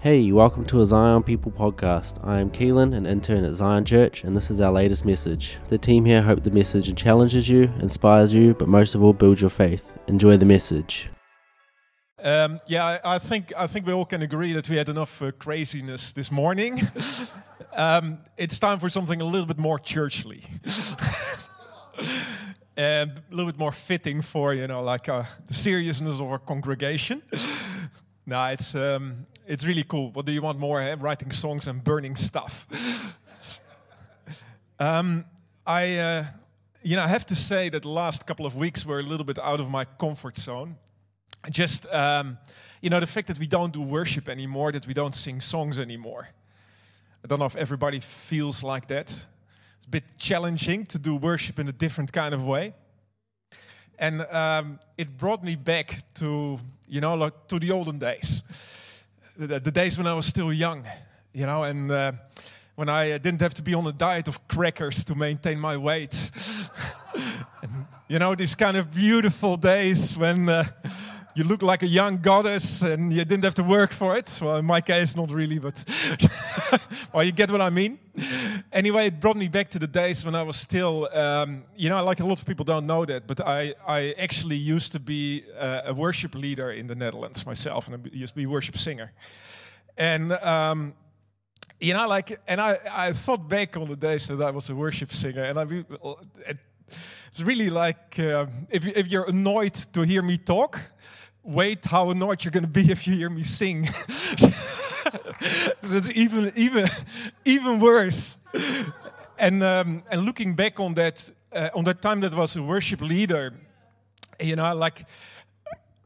Hey, welcome to a Zion People podcast. I am Keelan, an intern at Zion Church, and this is our latest message. The team here hope the message challenges you, inspires you, but most of all, builds your faith. Enjoy the message. Um, yeah, I, think I think we all can agree that we had enough uh, craziness this morning. um, it's time for something a little bit more churchly, and a little bit more fitting for you know like uh, the seriousness of our congregation. no, it's um, it's really cool. What do you want more? Eh? Writing songs and burning stuff. um, I. Uh, you know, I have to say that the last couple of weeks were a little bit out of my comfort zone just um, you know the fact that we don't do worship anymore that we don't sing songs anymore i don't know if everybody feels like that it's a bit challenging to do worship in a different kind of way and um, it brought me back to you know like to the olden days the, the days when i was still young you know and uh, when i uh, didn't have to be on a diet of crackers to maintain my weight and, you know these kind of beautiful days when uh, you look like a young goddess and you didn't have to work for it. Well, in my case, not really, but well, you get what I mean. Anyway, it brought me back to the days when I was still, um, you know, like a lot of people don't know that, but I, I actually used to be uh, a worship leader in the Netherlands myself, and I used to be a worship singer. And, um, you know, like, and I, I thought back on the days that I was a worship singer, and I, it's really like uh, if, if you're annoyed to hear me talk, wait how annoyed you're going to be if you hear me sing. so it's even even even worse. And um, and looking back on that uh, on that time that was a worship leader, you know, like.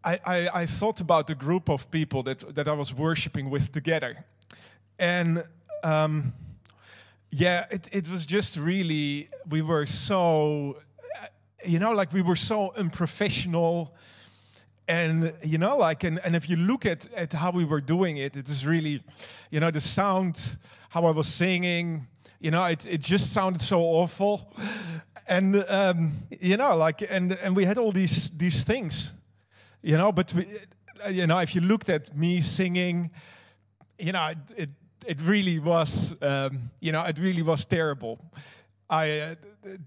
I, I, I thought about the group of people that, that I was worshiping with together. And um, yeah, it, it was just really, we were so, you know, like we were so unprofessional and you know like and, and if you look at, at how we were doing it it is really you know the sound how i was singing you know it, it just sounded so awful. And um, you know like and and we had all these these things you know but we, you know if you looked at me singing you know it it, it really was um, you know it really was terrible I, uh,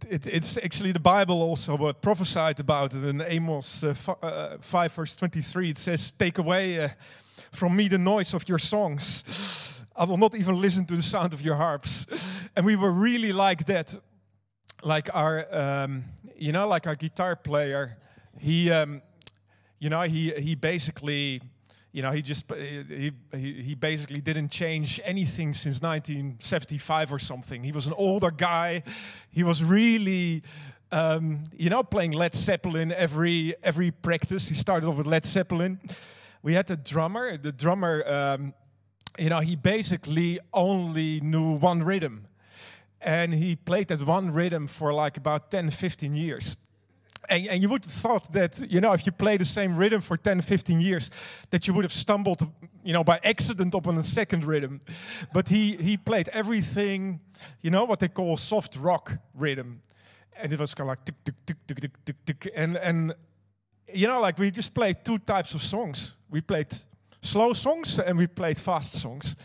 it, it's actually the Bible also uh, prophesied about it in Amos uh, uh 5, verse 23. It says, Take away uh, from me the noise of your songs. I will not even listen to the sound of your harps. And we were really like that. Like our, um, you know, like our guitar player, he, um, you know, he, he basically you know, he just he, he, he basically didn't change anything since 1975 or something. He was an older guy. He was really, um, you know, playing Led Zeppelin every every practice. He started off with Led Zeppelin. We had a drummer. The drummer, um, you know, he basically only knew one rhythm, and he played that one rhythm for like about 10, 15 years. And, and, you would have thought that, you know, if you play the same rhythm for 10, 15 years, that you would have stumbled, you know, by accident upon a second rhythm. But he, he played everything, you know, what they call soft rock rhythm. And it was kind of like tick, tick, tick, tick, tick, tick, tick. And, and, you know, like we just played two types of songs. We played slow songs and we played fast songs.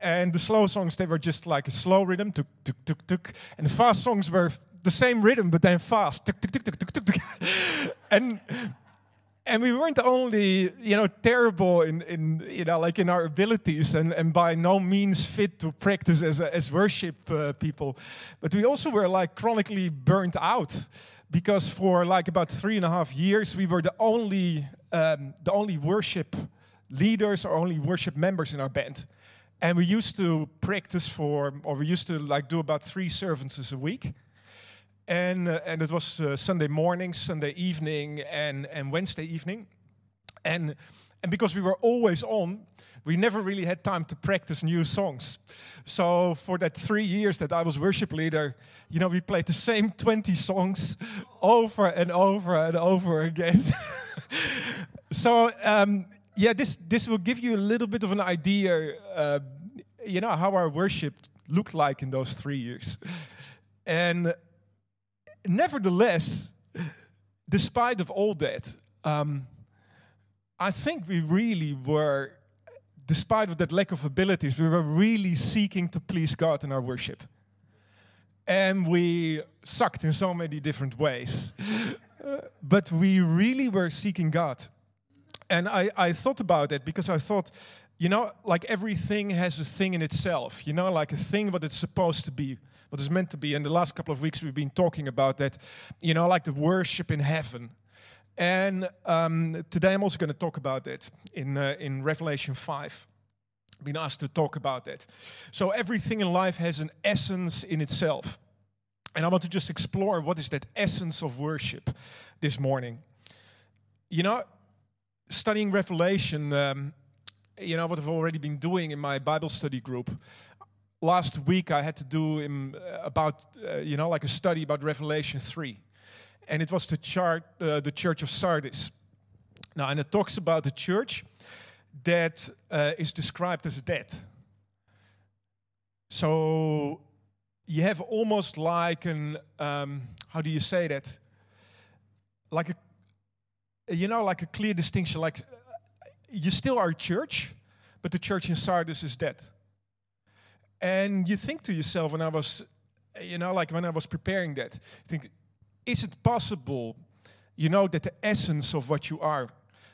And the slow songs, they were just like a slow rhythm, tuk, tuk, tuk, tuk. And the fast songs were the same rhythm, but then fast. and and we weren't only you know terrible in, in you know like in our abilities and, and by no means fit to practice as, as worship uh, people but we also were like chronically burnt out because for like about three and a half years we were the only um, the only worship leaders or only worship members in our band. And we used to practice for or we used to like do about three services a week and, uh, and it was uh, Sunday morning, Sunday evening, and, and Wednesday evening. And, and because we were always on, we never really had time to practice new songs. So for that three years that I was worship leader, you know, we played the same 20 songs over and over and over again. so um, yeah, this this will give you a little bit of an idea, uh, you know, how our worship looked like in those three years. And nevertheless, despite of all that, um, I think we really were despite of that lack of abilities, we were really seeking to please God in our worship. And we sucked in so many different ways. But we really were seeking God. And I, I thought about it because I thought, you know, like everything has a thing in itself, you know, like a thing what it's supposed to be, what it's meant to be. And the last couple of weeks we've been talking about that, you know, like the worship in heaven. And um, today I'm also going to talk about it in, uh, in Revelation 5. I've been asked to talk about that. So everything in life has an essence in itself. And I want to just explore what is that essence of worship this morning. You know, studying Revelation, um, you know, what I've already been doing in my Bible study group. Last week I had to do in, uh, about, uh, you know, like a study about Revelation 3. And it was the, chart, uh, the church of Sardis. Now, and it talks about the church that uh, is described as dead. So you have almost like an, um, how do you say that? Like a you know, like a clear distinction. Like you still are church, but the church in Sardis is dead. And you think to yourself, when I was, you know, like when I was preparing that, you think, is it possible, you know, that the essence of what you are,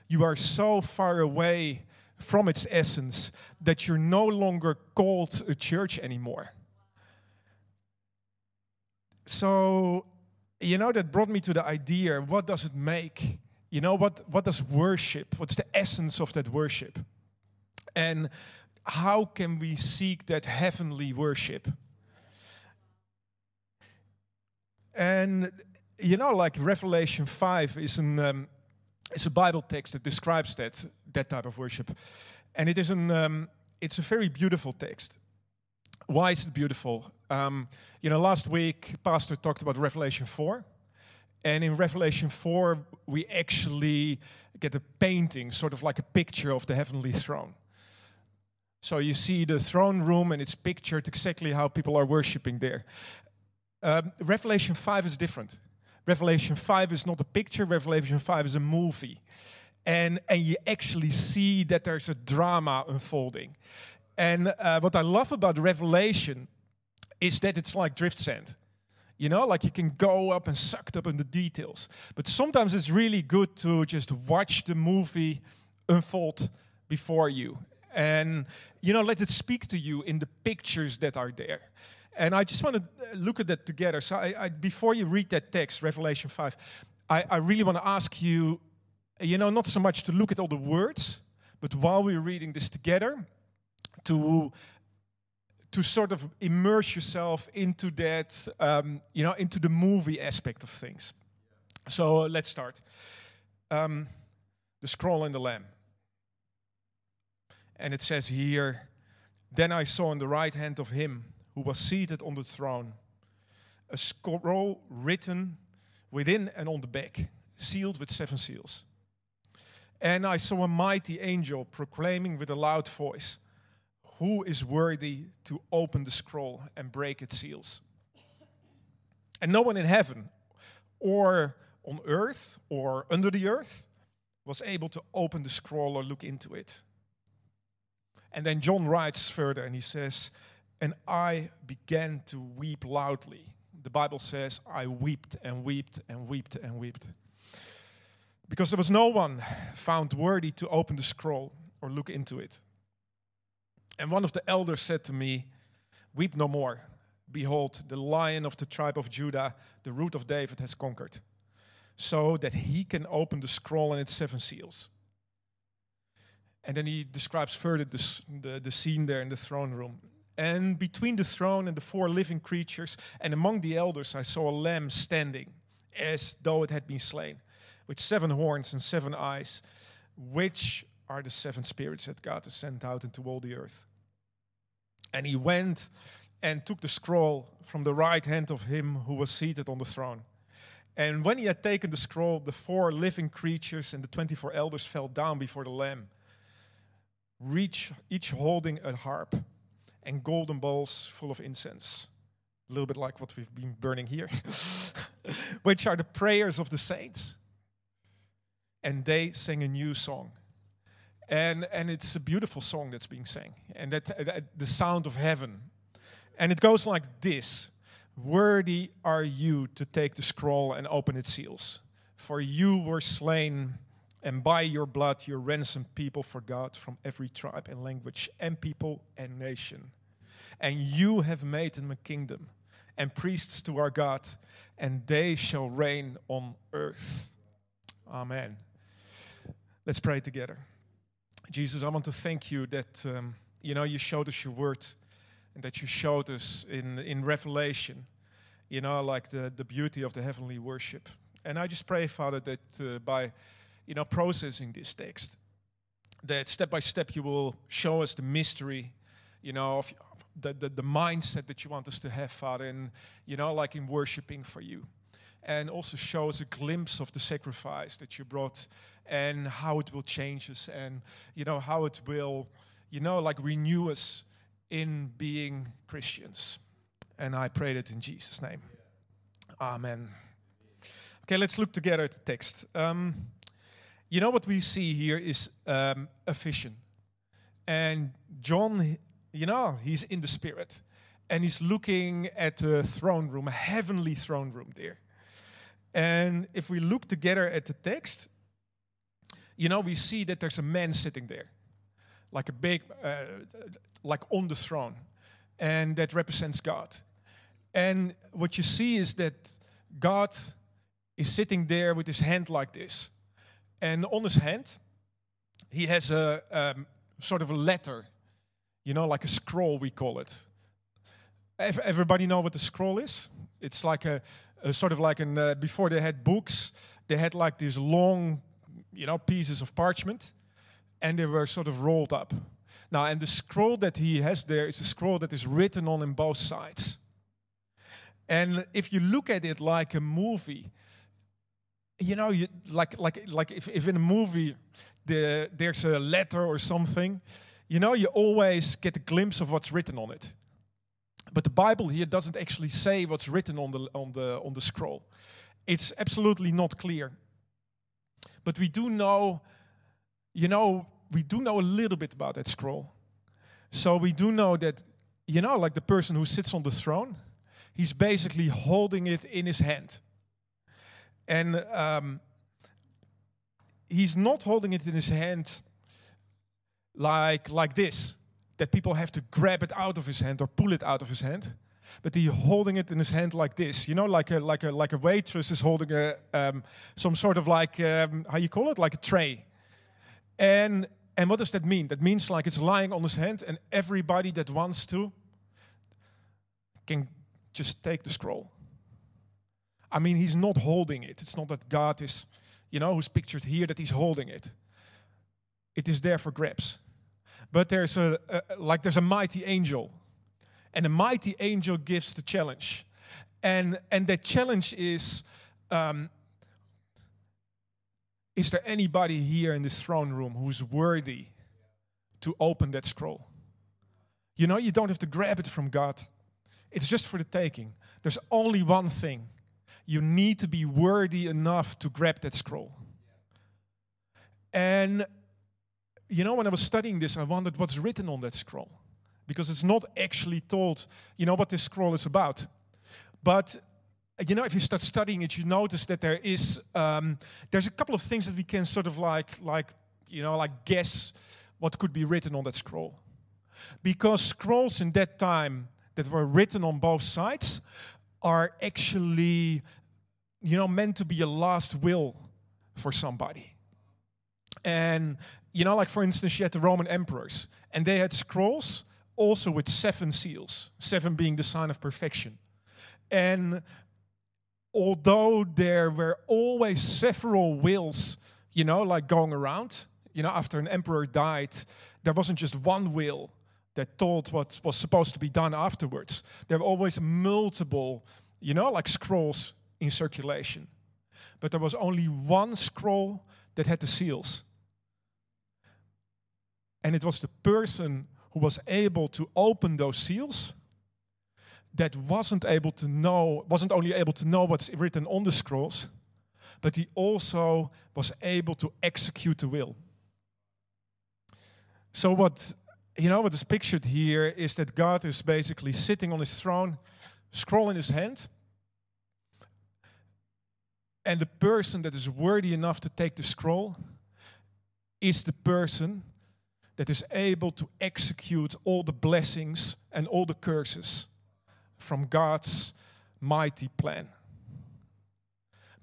you are so far away from its essence that you're no longer called a church anymore? So, you know, that brought me to the idea what does it make? You know, what, what does worship, what's the essence of that worship? And how can we seek that heavenly worship? And, you know, like Revelation 5 is, an, um, a Bible text that describes that, that type of worship. And it is an, um, it's a very beautiful text. Why is it beautiful? Um, you know, last week, Pastor talked about Revelation 4 and in Revelation 4, we actually get a painting, sort of like a picture of the heavenly throne. So you see the throne room, and it's pictured exactly how people are worshiping there. Um, Revelation 5 is different. Revelation 5 is not a picture, Revelation 5 is a movie. And, and you actually see that there's a drama unfolding. And uh, what I love about Revelation is that it's like drift sand. You know, like you can go up and sucked up in the details. But sometimes it's really good to just watch the movie unfold before you and, you know, let it speak to you in the pictures that are there. And I just want to look at that together. So, I, I, before you read that text, Revelation 5, I, I really want to ask you, you know, not so much to look at all the words, but while we're reading this together, to to sort of immerse yourself into that, um, you know, into the movie aspect of things. So uh, let's start. Um, the scroll and the lamb. And it says here, Then I saw on the right hand of him who was seated on the throne a scroll written within and on the back, sealed with seven seals. And I saw a mighty angel proclaiming with a loud voice, who is worthy to open the scroll and break its seals? And no one in heaven or on earth or under the earth was able to open the scroll or look into it. And then John writes further and he says, And I began to weep loudly. The Bible says, I wept and wept and wept and wept. Because there was no one found worthy to open the scroll or look into it. And one of the elders said to me, Weep no more. Behold, the lion of the tribe of Judah, the root of David, has conquered, so that he can open the scroll and its seven seals. And then he describes further the, the, scene there in the throne room. And between the throne and the four living creatures, and among the elders, I saw a lamb standing, as though it had been slain, with seven horns and seven eyes, which are the seven spirits that God has sent out into all the earth. And he went and took the scroll from the right hand of him who was seated on the throne. And when he had taken the scroll, the four living creatures and the 24 elders fell down before the Lamb, each, each holding a harp and golden bowls full of incense. A little bit like what we've been burning here, which are the prayers of the saints. And they sang a new song And, and it's a beautiful song that's being sang, and that, that the sound of heaven. And it goes like this Worthy are you to take the scroll and open its seals. For you were slain, and by your blood you ransomed people for God from every tribe and language and people and nation. And you have made them a kingdom and priests to our God, and they shall reign on earth. Amen. Let's pray together. Jesus, I want to thank you that um, you know you showed us your word and that you showed us in in Revelation, you know, like the the beauty of the heavenly worship. And I just pray, Father, that uh, by you know processing this text, that step by step you will show us the mystery, you know, of the, the, the mindset that you want us to have, Father, and you know, like in worshiping for you. And also show us a glimpse of the sacrifice that you brought and how it will change us and you know how it will, you know, like renew us in being Christians. And I pray that in Jesus' name. Amen. Okay, let's look together at the text. Um, you know what we see here is um, a vision. And John you know, he's in the spirit and he's looking at the throne room, a heavenly throne room there. And if we look together at the text, you know, we see that there's a man sitting there, like a big, uh, like on the throne, and that represents God. And what you see is that God is sitting there with his hand like this, and on his hand, he has a um, sort of a letter you know, like a scroll, we call it. Everybody know what the scroll is? It's like a, a sort of like an, uh, before they had books, they had like these long, you know, pieces of parchment, and they were sort of rolled up. Now, and the scroll that he has there is a scroll that is written on in both sides. And if you look at it like a movie, you know, you, like like like if, if in a movie the, there's a letter or something, you know, you always get a glimpse of what's written on it. But the Bible here doesn't actually say what's written on the, on the, on the scroll. It's absolutely not clear. But we do know, you know, we do know a little bit about that scroll. So we do know that, you know, like the person who sits on the throne, he's basically holding it in his hand. And um, he's not holding it in his hand like, like this, that people have to grab it out of his hand or pull it out of his hand. But he holding it in his hand like this, you know, like a like a like a waitress is holding a um, some sort of like um, how you call it, like a tray. And and what does that mean? That means like it's lying on his hand, and everybody that wants to can just take the scroll. I mean, he's not holding it. It's not that God is, you know, who's pictured here that he's holding it. It is there for grabs. But there's a, a like there's a mighty angel, and the mighty angel gives the challenge, and and that challenge is. Um, is there anybody here in this throne room who's worthy to open that scroll? You know, you don't have to grab it from God. It's just for the taking. There's only one thing. You need to be worthy enough to grab that scroll. And you know, when I was studying this, I wondered what's written on that scroll. Because it's not actually told, you know, what this scroll is about. But you know, if you start studying it, you notice that there is um, there's a couple of things that we can sort of like like you know like guess what could be written on that scroll, because scrolls in that time that were written on both sides are actually you know meant to be a last will for somebody, and you know, like for instance, you had the Roman emperors, and they had scrolls also with seven seals, seven being the sign of perfection. And although there were always several wills, you know, like going around, you know, after an emperor died, there wasn't just one will that told what was supposed to be done afterwards. There were always multiple, you know, like scrolls in circulation. But there was only one scroll that had the seals. And it was the person who was able to open those seals that wasn't able to know, wasn't only able to know what's written on the scrolls, but he also was able to execute the will. So what you know what is pictured here is that God is basically sitting on his throne, scroll in his hand. And the person that is worthy enough to take the scroll is the person that is able to execute all the blessings and all the curses from God's mighty plan.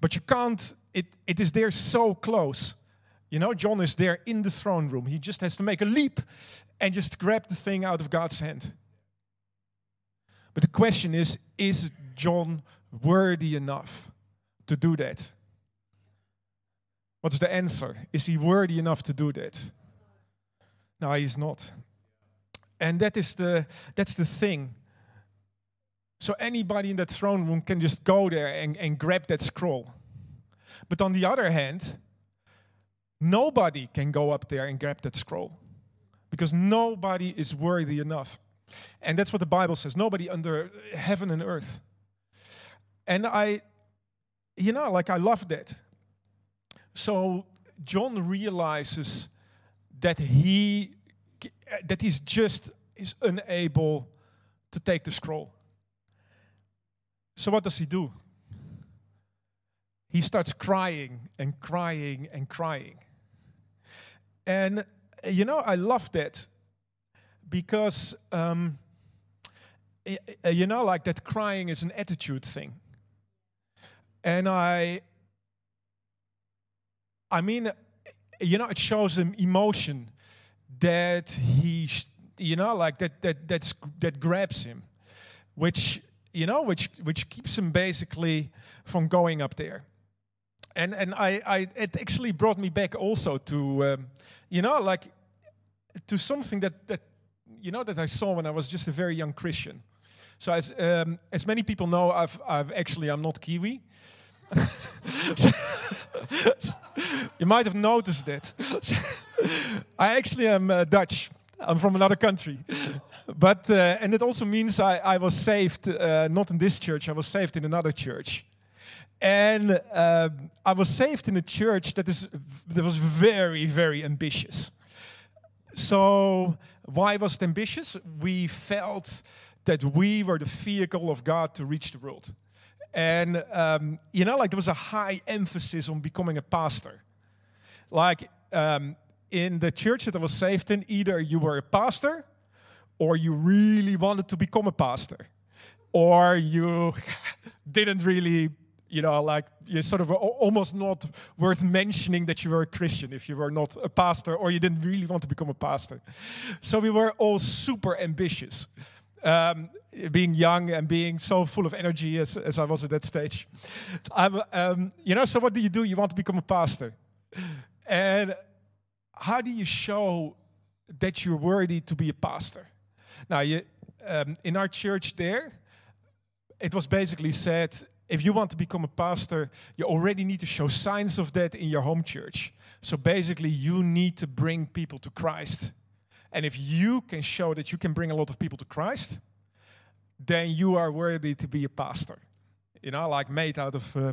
But you can't, it, it is there so close. You know, John is there in the throne room. He just has to make a leap and just grab the thing out of God's hand. But the question is is John worthy enough to do that? What's the answer? Is he worthy enough to do that? No, he's not. And that is the that's the thing. So anybody in that throne room can just go there and, and grab that scroll. But on the other hand, nobody can go up there and grab that scroll because nobody is worthy enough. And that's what the Bible says nobody under heaven and earth. And I, you know, like I love that. So John realizes that he that he's just is unable to take the scroll. So what does he do? He starts crying and crying and crying. And you know, I love that because, um, you know, like that crying is an attitude thing. And I, I mean, you know, it shows him emotion that he, you know, like that that that's, that grabs him, which you know, which which keeps him basically from going up there and and I, I it actually brought me back also to um, you know like to something that that you know that I saw when I was just a very young Christian. So as um, as many people know, I've I've actually I'm not Kiwi. You might have noticed that. I actually am uh, Dutch. I'm from another country. But, uh, and it also means I, I was saved, uh, not in this church, I was saved in another church. And uh, I was saved in a church that, is, that was very, very ambitious. So, why was it ambitious? We felt that we were the vehicle of God to reach the world. And, um, you know, like there was a high emphasis on becoming a pastor. Like um, in the church that I was saved in, either you were a pastor or you really wanted to become a pastor, or you didn't really you know, like you're sort of almost not worth mentioning that you were a Christian if you were not a pastor or you didn't really want to become a pastor. So we were all super ambitious. Um, being young and being so full of energy as, as I was at that stage. Um, you know, so what do you do? You want to become a pastor. And how do you show that you're worthy to be a pastor? Now, you, um, in our church there, it was basically said if you want to become a pastor, you already need to show signs of that in your home church. So basically, you need to bring people to Christ. And if you can show that you can bring a lot of people to Christ, then you are worthy to be a pastor. You know, like made out of. Uh,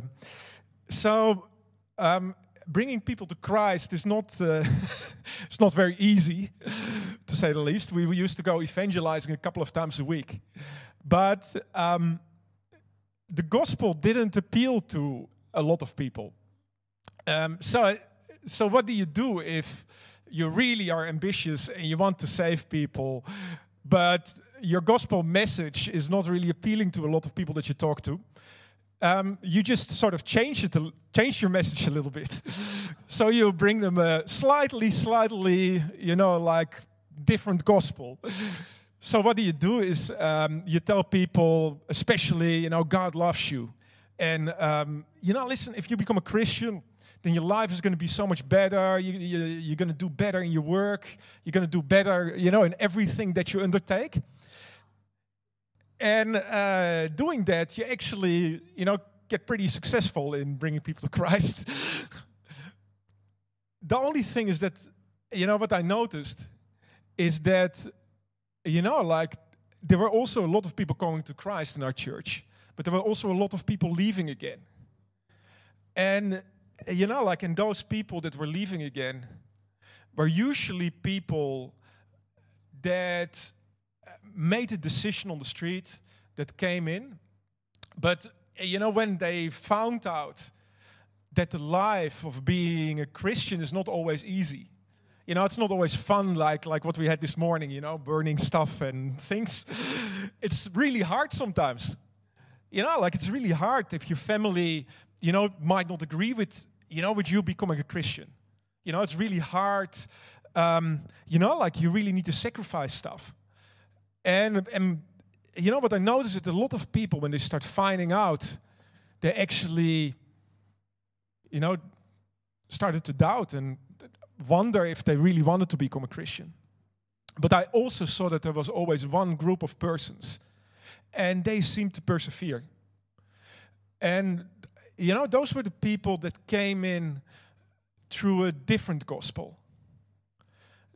so, um, bringing people to Christ is not uh, it's not very easy, to say the least. We, we used to go evangelizing a couple of times a week, but um, the gospel didn't appeal to a lot of people. Um, so, so what do you do if you really are ambitious and you want to save people, but your gospel message is not really appealing to a lot of people that you talk to? Um, you just sort of change it, change your message a little bit. so you bring them a slightly, slightly, you know, like different gospel. So what do you do is um, you tell people, especially, you know, God loves you. And, um, you know, listen, if you become a Christian, then your life is going to be so much better. You, you, you're going to do better in your work. You're going to do better, you know, in everything that you undertake. And uh, doing that, you actually, you know, get pretty successful in bringing people to Christ. the only thing is that, you know, what I noticed is that you know, like there were also a lot of people coming to Christ in our church, but there were also a lot of people leaving again. And, you know, like in those people that were leaving again, were usually people that made a decision on the street that came in. But, you know, when they found out that the life of being a Christian is not always easy. You know, it's not always fun like, like what we had this morning, you know, burning stuff and things. it's really hard sometimes. You know, like it's really hard if your family, you know, might not agree with, you know, with you becoming a Christian. You know, it's really hard. Um, you know, like you really need to sacrifice stuff. And, and you know what I notice that a lot of people, when they start finding out, they actually you know, started to doubt and wonder if they really wanted to become a Christian. But I also saw that there was always one group of persons, and they seemed to persevere. And, you know, those were the people that came in through a different gospel.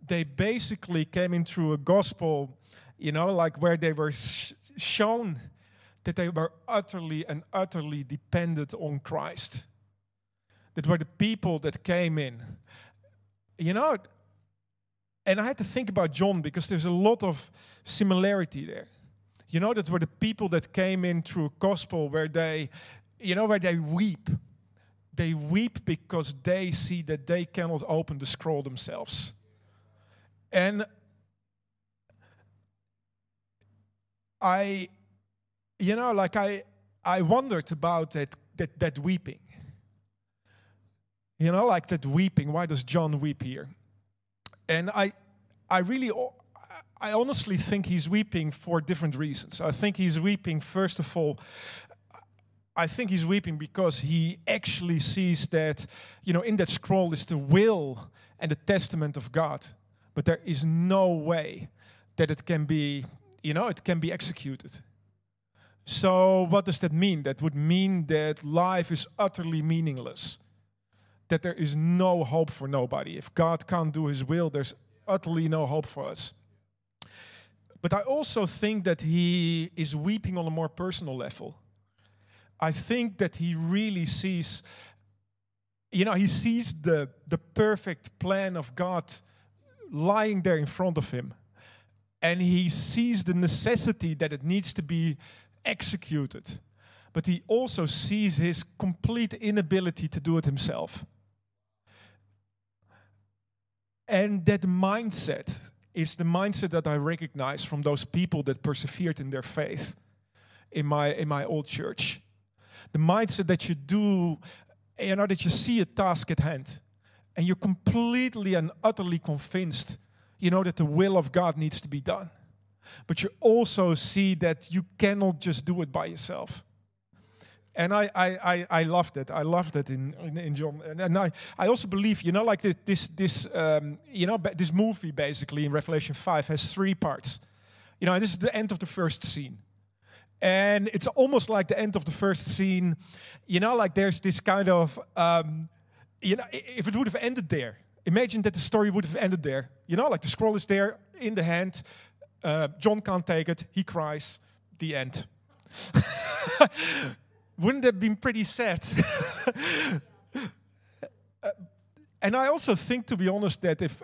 They basically came in through a gospel, you know, like where they were sh- shown that they were utterly and utterly dependent on Christ that were the people that came in. You know, and I had to think about John because there's a lot of similarity there. You know, that were the people that came in through gospel where they, you know, where they weep. They weep because they see that they cannot open the scroll themselves. And I, you know, like I, I wondered about that, that, that weeping. You know, like that weeping. Why does John weep here? And I, I really, I honestly think he's weeping for different reasons. I think he's weeping, first of all, I think he's weeping because he actually sees that, you know, in that scroll is the will and the testament of God. But there is no way that it can be, you know, it can be executed. So, what does that mean? That would mean that life is utterly meaningless that there is no hope for nobody. If God can't do his will, there's utterly no hope for us. But I also think that he is weeping on a more personal level. I think that he really sees, you know, he sees the, the perfect plan of God lying there in front of him. And he sees the necessity that it needs to be executed. But he also sees his complete inability to do it himself. And that mindset is the mindset that I recognize from those people that persevered in their faith in my in my old church. The mindset that you do, you know, that you see a task at hand and you're completely and utterly convinced, you know, that the will of God needs to be done. But you also see that you cannot just do it by yourself and I, I, I, I loved it. I loved it in, in, in John. And, and, I, I also believe, you know, like this, this, um, you know, this movie basically in Revelation 5 has three parts. You know, this is the end of the first scene. And it's almost like the end of the first scene, you know, like there's this kind of, um, you know, if it would have ended there, imagine that the story would have ended there. You know, like the scroll is there in the hand, uh, John can't take it, he cries, the end. wouldn't have been pretty sad? uh, and I also think, to be honest, that if,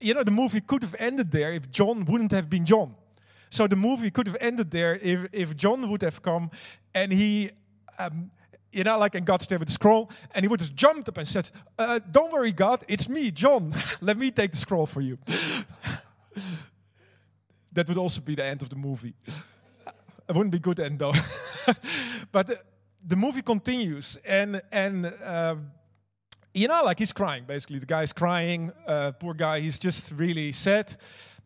you know, the movie could have ended there if John wouldn't have been John. So the movie could have ended there if, if John would have come and he, um, you know, like, in God's there with the scroll, and he would just jumped up and said, uh, Don't worry, God, it's me, John. Let me take the scroll for you. that would also be the end of the movie. It wouldn't be good end though. but the, the, movie continues, and and uh, you know, like he's crying. Basically, the guy's crying. Uh, poor guy. He's just really sad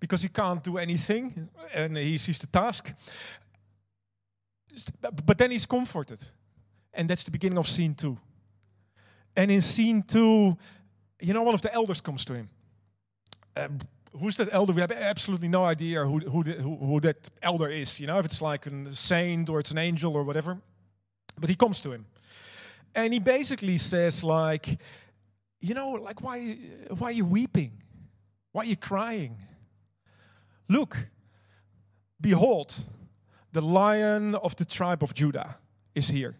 because he can't do anything, and he sees the task. But then he's comforted, and that's the beginning of scene two. And in scene two, you know, one of the elders comes to him. Who's that elder? We have absolutely no idea who, who, who, who that elder is. You know, if it's like a saint or it's an angel or whatever. But he comes to him. And he basically says, like, you know, like, why, why are you weeping? Why are you crying? Look, behold, the lion of the tribe of Judah is here.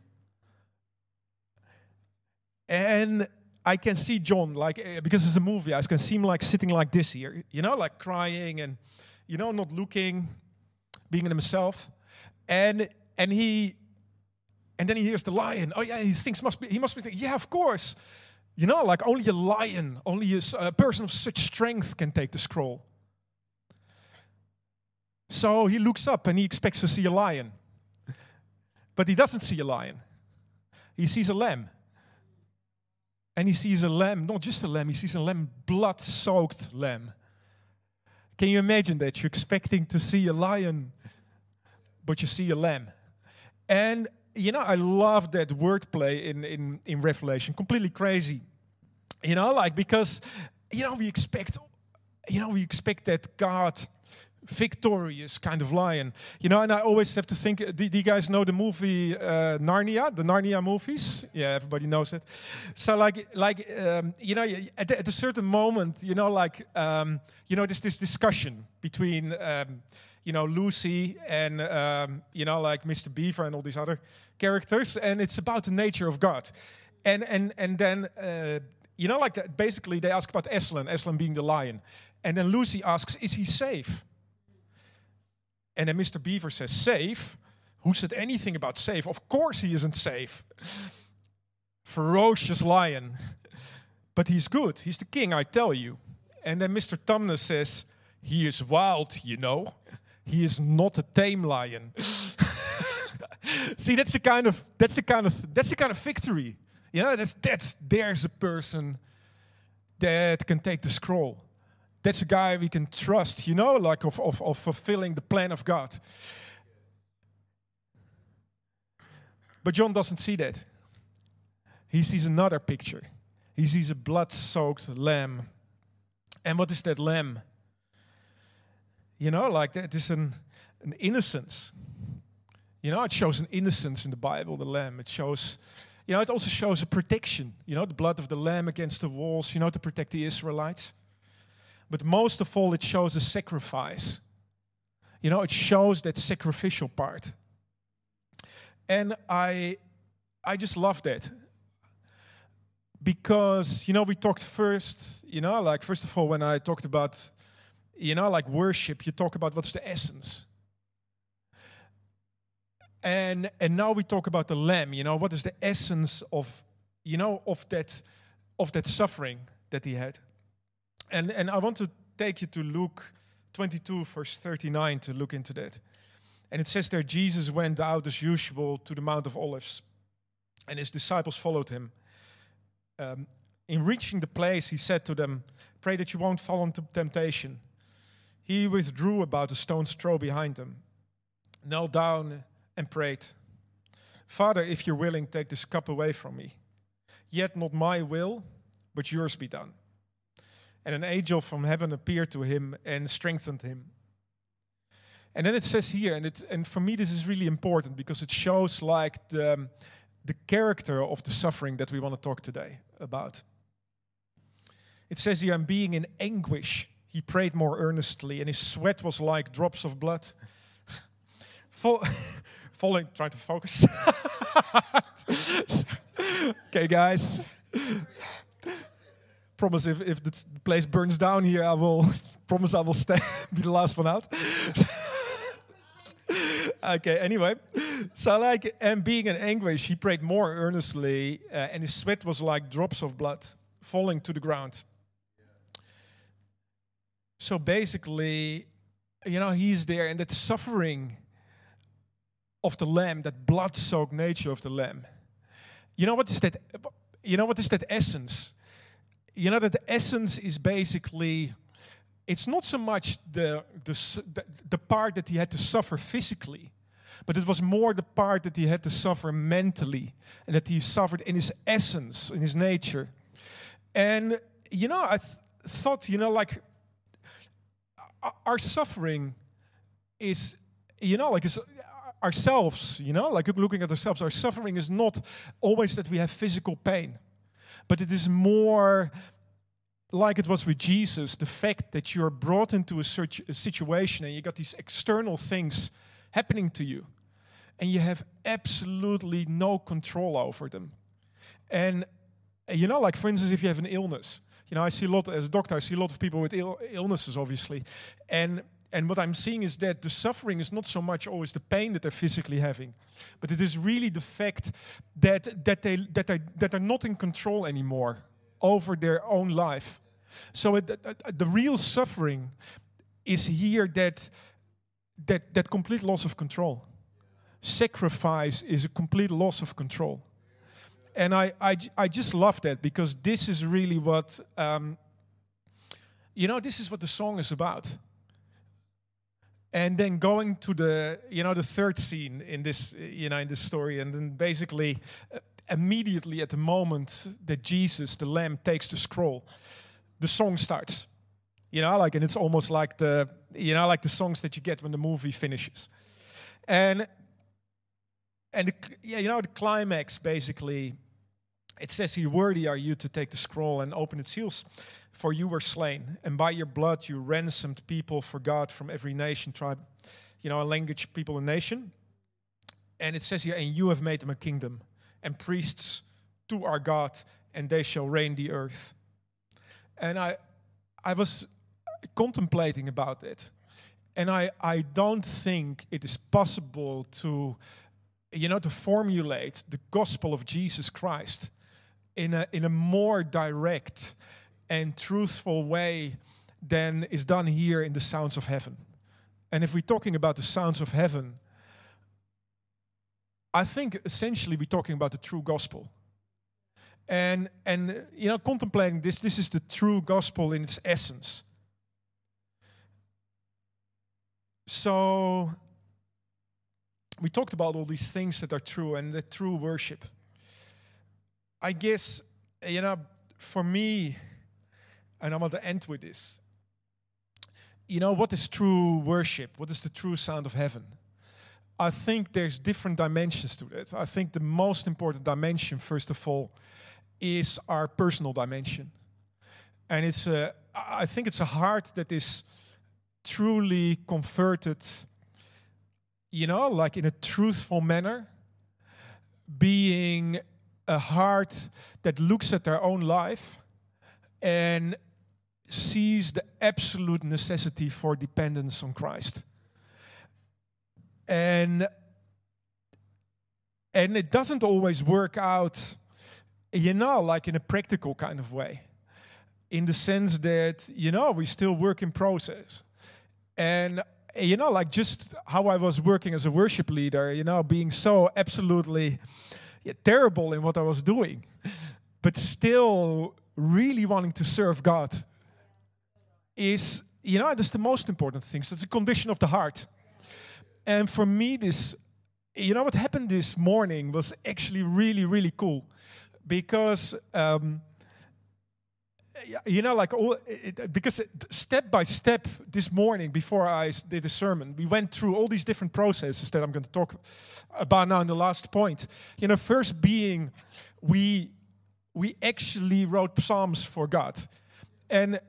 And I can see John like uh, because it's a movie. I can see him like sitting like this here, you know, like crying and you know not looking, being in himself, and and he and then he hears the lion. Oh yeah, he thinks must be he must be thinking, yeah, of course. You know, like only a lion, only a person of such strength can take the scroll. So he looks up and he expects to see a lion. But he doesn't see a lion. He sees a lamb. And he sees a lamb, not just a lamb, he sees a lamb, blood soaked lamb. Can you imagine that? You're expecting to see a lion, but you see a lamb. And you know, I love that wordplay in, in, in Revelation, completely crazy. You know, like because you know, we expect you know, we expect that God victorious kind of lion. You know, and I always have to think, do, do you guys know the movie uh, Narnia, the Narnia movies? Yeah, everybody knows it. So like, like um, you know, at, at, a certain moment, you know, like, um, you know, there's this discussion between, um, you know, Lucy and, um, you know, like Mr. Beaver and all these other characters, and it's about the nature of God. And, and, and then, uh, you know, like basically they ask about Aslan, Aslan being the lion. And then Lucy asks, is he safe? And then Mr. Beaver says, Safe? Who said anything about safe? Of course he isn't safe. Ferocious lion. But he's good. He's the king, I tell you. And then Mr. Tumnus says, He is wild, you know. He is not a tame lion. See, that's the kind of that's the kind of that's the kind of victory. You know, that's that's there's a person that can take the scroll that's a guy we can trust, you know, like of, of, of fulfilling the plan of God. But John doesn't see that. He sees another picture. He sees a blood soaked lamb. And what is that lamb? You know, like that is an, an innocence. You know, it shows an innocence in the Bible, the lamb. It shows, you know, it also shows a protection. You know, the blood of the lamb against the walls, you know, to protect the Israelites. But most of all, it shows a sacrifice. You know, it shows that sacrificial part. And I, I just love that. Because, you know, we talked first, you know, like, first of all, when I talked about, you know, like worship, you talk about what's the essence. And, and now we talk about the lamb, you know, what is the essence of, you know, of that, of that suffering that he had. And, and I want to take you to Luke 22, verse 39, to look into that. And it says there, Jesus went out as usual to the Mount of Olives, and his disciples followed him. Um, in reaching the place, he said to them, Pray that you won't fall into temptation. He withdrew about a stone's throw behind them, knelt down, and prayed, Father, if you're willing, take this cup away from me. Yet not my will, but yours be done and an angel from heaven appeared to him and strengthened him. And then it says here, and, it, and for me this is really important because it shows like the, um, the character of the suffering that we want to talk today about. It says here, I'm being in anguish. He prayed more earnestly, and his sweat was like drops of blood. Falling, trying to focus. okay, guys promise if, if the place burns down here, I will promise I will stay, be the last one out. okay, anyway. So, like, and being in anguish, he prayed more earnestly, uh, and his sweat was like drops of blood falling to the ground. So, basically, you know, he's there, and that suffering of the lamb, that blood soaked nature of the lamb. You know what is that? You know what is that essence? You know that the essence is basically it's not so much the, the, the part that he had to suffer physically, but it was more the part that he had to suffer mentally and that he suffered in his essence, in his nature. And, you know, I th thought, you know, like our suffering is, you know, like it's ourselves, you know, like looking at ourselves, our suffering is not always that we have physical pain but it is more like it was with Jesus the fact that you're brought into a, search, a situation and you got these external things happening to you and you have absolutely no control over them. And uh, you know, like for instance, if you have an illness, you know, I see a lot as a doctor. I see a lot of people with Ill- illnesses, obviously, and and what I'm seeing is that the suffering is not so much always the pain that they're physically having, but it is really the fact that that they that they that they're not in control anymore over their own life. So it, the real suffering is here that that that complete loss of control. Sacrifice is a complete loss of control and I, I, I just love that because this is really what, um, you know, this is what the song is about. And then going to the, you know, the third scene in this, you know, in this story, and then basically, uh, immediately at the moment that Jesus, the Lamb, takes the scroll, the song starts. You know, like, and it's almost like the, you know, like the songs that you get when the movie finishes. And and the, yeah, you know, the climax basically it says here, Worthy are you to take the scroll and open its seals, for you were slain, and by your blood you ransomed people for God from every nation, tribe, you know, a language, people, and nation. And it says here, and you have made them a kingdom and priests to our God, and they shall reign the earth. And I, I was contemplating about it, and I, I don't think it is possible to, you know, to formulate the gospel of Jesus Christ in a, in a more direct and truthful way than is done here in the sounds of heaven. And if we're talking about the sounds of heaven, I think essentially we're talking about the true gospel. And, and you know, contemplating this, this is the true gospel in its essence. So, we talked about all these things that are true and the true worship. I guess, you know, for me, and I want to end with this. You know, what is true worship? What is the true sound of heaven? I think there's different dimensions to it. I think the most important dimension, first of all, is our personal dimension. And it's a, I think it's a heart that is truly converted, you know, like in a truthful manner, being a heart that looks at their own life and sees the absolute necessity for dependence on Christ. And and it doesn't always work out you know like in a practical kind of way in the sense that you know we still work in process and you know like just how i was working as a worship leader you know being so absolutely terrible in what I was doing, but still really wanting to serve God is, you know, that's the most important thing. So it's a condition of the heart. And for me, this, you know, what happened this morning was actually really, really cool because. Um, you know, like all, it, because step by step this morning before I did the sermon, we went through all these different processes that I'm going to talk about now in the last point. You know, first being we we actually wrote psalms for God, and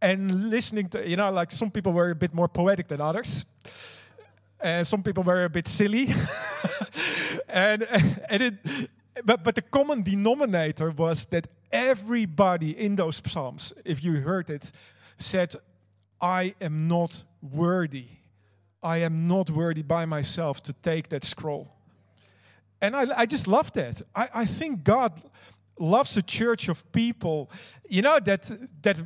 and listening to you know, like some people were a bit more poetic than others. And some people were a bit silly, and and it, but but the common denominator was that everybody in those Psalms, if you heard it, said, I am not worthy. I am not worthy by myself to take that scroll. And I, I just love that. I, I think God loves a church of people, you know, that, that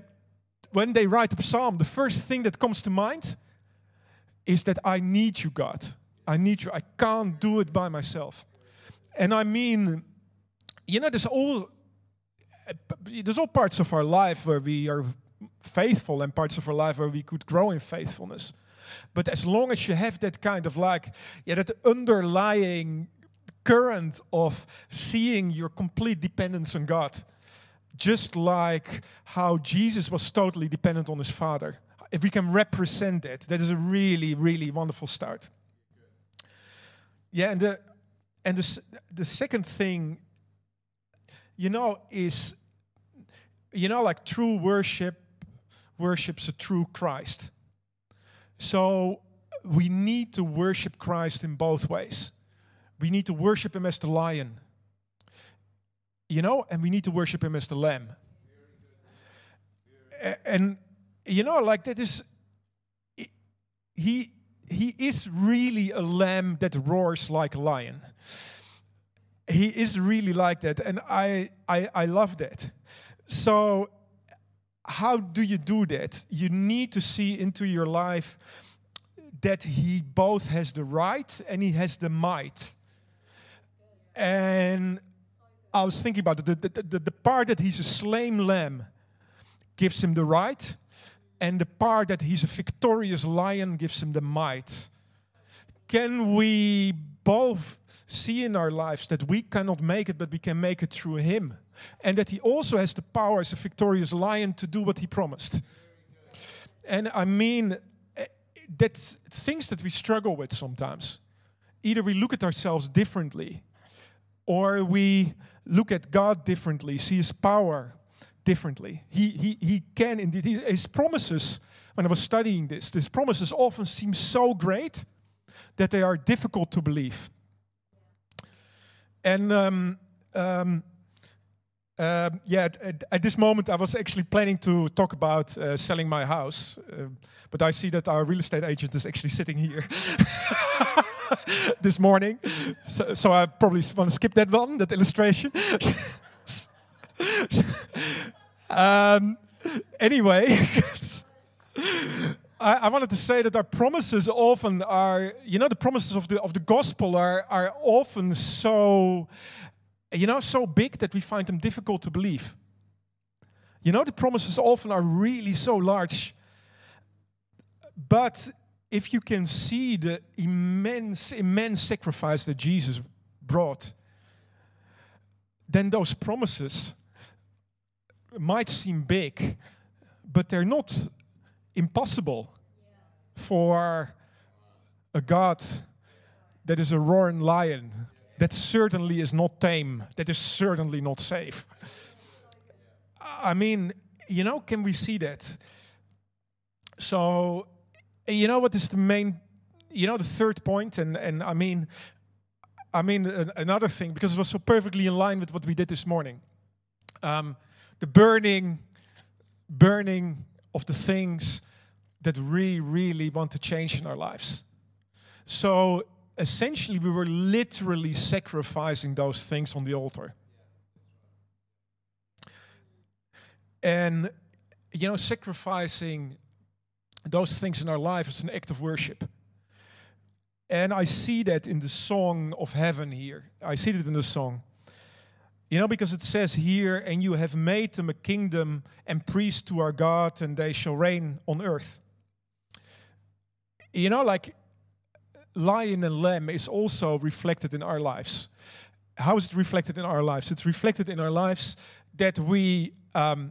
when they write a psalm, the first thing that comes to mind is that I need you, God. I need you. I can't do it by myself. And I mean, you know, there's all there's all parts of our life where we are faithful and parts of our life where we could grow in faithfulness. But as long as you have that kind of like, yeah, that underlying current of seeing your complete dependence on God, just like how Jesus was totally dependent on his Father. If we can represent that, that is a really, really wonderful start. Yeah, and the and the the second thing you know, is, you know, like true worship worships a true Christ. So we need to worship Christ in both ways. We need to worship Him as the lion. You know, and we need to worship him as the lamb. And you know, like that is he he is really a lamb that roars like a lion. He is really like that, and I I, I love that. So how do you do that? You need to see into your life that he both has the right and he has the might. And I was thinking about it. The, the, the, the part that he's a slain lamb gives him the right, and the part that he's a victorious lion gives him the might. Can we both see in our lives that we cannot make it, but we can make it through him? And that he also has the power as a victorious lion to do what he promised. And I mean, eh, that's things that we struggle with sometimes. Either we look at ourselves differently, or we look at God differently, see his power differently. He, he, he can indeed, his promises, when I was studying this, his promises often seem so great that they are difficult to believe. And um, um, um, yeah, at, at- at this moment, I was actually planning to talk about uh, selling my house, uh, but I see that our real estate agent is actually sitting here this morning, so, so I probably want to skip that one, that illustration. um, anyway, I, I wanted to say that our promises often are, you know, the promises of the of the gospel are are often so, you know, so big that we find them difficult to believe. You know, the promises often are really so large. But if you can see the immense, immense sacrifice that Jesus brought, then those promises might seem big, but they're not impossible for a God that is a roaring lion, that certainly is not tame, that is certainly not safe. I mean, you know, can we see that? So, you know what is the main, you know, the third point, and and I mean, I mean another thing because it was so perfectly in line with what we did this morning. Um, the burning, burning of the things that we really want to change in our lives. So essentially, we were literally sacrificing those things on the altar. And, you know, sacrificing those things in our life is an act of worship. And I see that in the song of heaven here. I see it in the song. You know, because it says here, and you have made them a kingdom and priest to our God, and they shall reign on earth. You know, like lion and lamb is also reflected in our lives. How is it reflected in our lives? It's reflected in our lives that we um,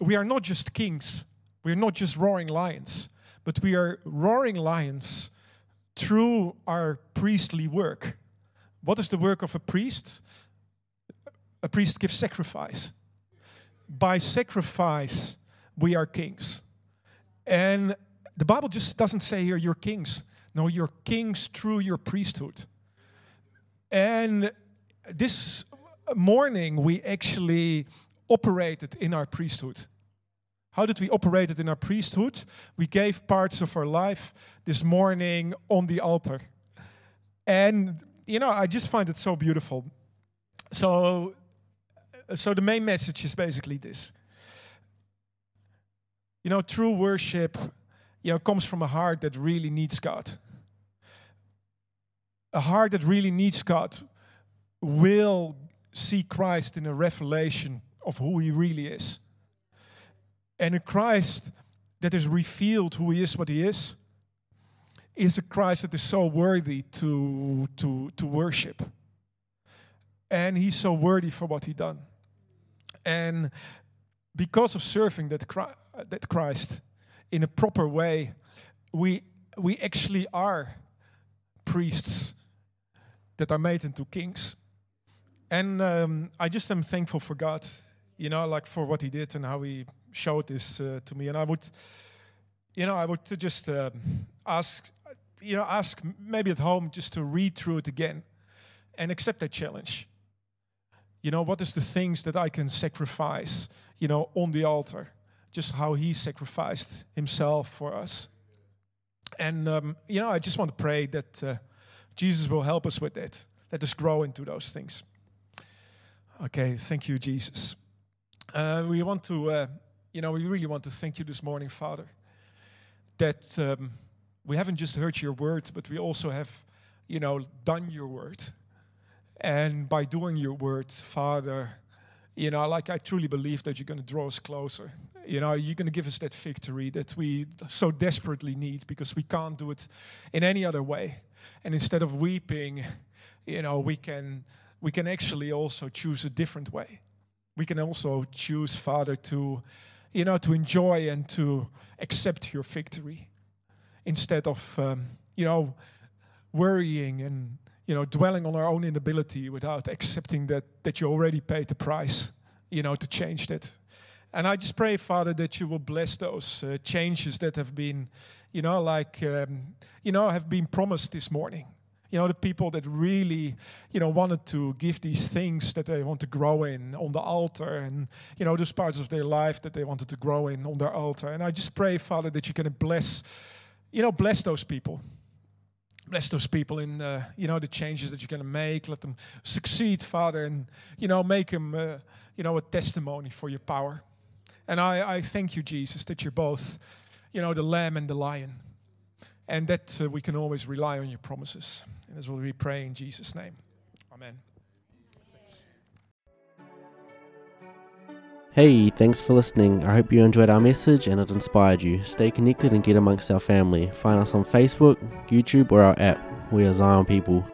we are not just kings, we are not just roaring lions, but we are roaring lions through our priestly work. What is the work of a priest? A priest gives sacrifice. By sacrifice, we are kings. And the Bible just doesn't say here you're kings. No, you're kings through your priesthood. And this morning, we actually operated in our priesthood. How did we operate it in our priesthood? We gave parts of our life this morning on the altar. And, you know, I just find it so beautiful. So, Uh, so the main message is basically this. You know, true worship, you know, comes from a heart that really needs God. A heart that really needs God will see Christ in a revelation of who he really is. And a Christ that is revealed who he is, what he is, is a Christ that is so worthy to, to, to worship. And he's so worthy for what he done. And because of serving that, that Christ in a proper way, we, we actually are priests that are made into kings. And um, I just am thankful for God, you know, like for what He did and how He showed this uh, to me. And I would, you know, I would just uh, ask, you know, ask maybe at home just to read through it again and accept that challenge. You know, what is the things that I can sacrifice, you know, on the altar? Just how he sacrificed himself for us. And, um, you know, I just want to pray that uh, Jesus will help us with that. Let us grow into those things. Okay, thank you, Jesus. Uh, we want to, uh, you know, we really want to thank you this morning, Father, that um, we haven't just heard your word, but we also have, you know, done your word. And by doing your word, Father, you know, like I truly believe that you're going to draw us closer. You know, you're going to give us that victory that we so desperately need because we can't do it in any other way. And instead of weeping, you know, we can we can actually also choose a different way. We can also choose, Father, to you know, to enjoy and to accept your victory instead of um, you know worrying and you know, dwelling on our own inability without accepting that, that you already paid the price, you know, to change that. And I just pray, Father, that you will bless those uh, changes that have been, you know, like, um, you know, have been promised this morning. You know, the people that really, you know, wanted to give these things that they want to grow in on the altar and, you know, those parts of their life that they wanted to grow in on their altar. And I just pray, Father, that going to bless, you know, bless those people bless those people in uh, you know the changes that you're going to make. Let them succeed father and you know make them uh, you know a testimony for your power. And I, I thank you jesus that you're both you know the lamb and the lion and that uh, we can always rely on your promises. And that's what we pray in jesus name. Amen Hey, thanks for listening. I hope you enjoyed our message and it inspired you. Stay connected and get amongst our family. Find us on Facebook, YouTube, or our app. We are Zion People.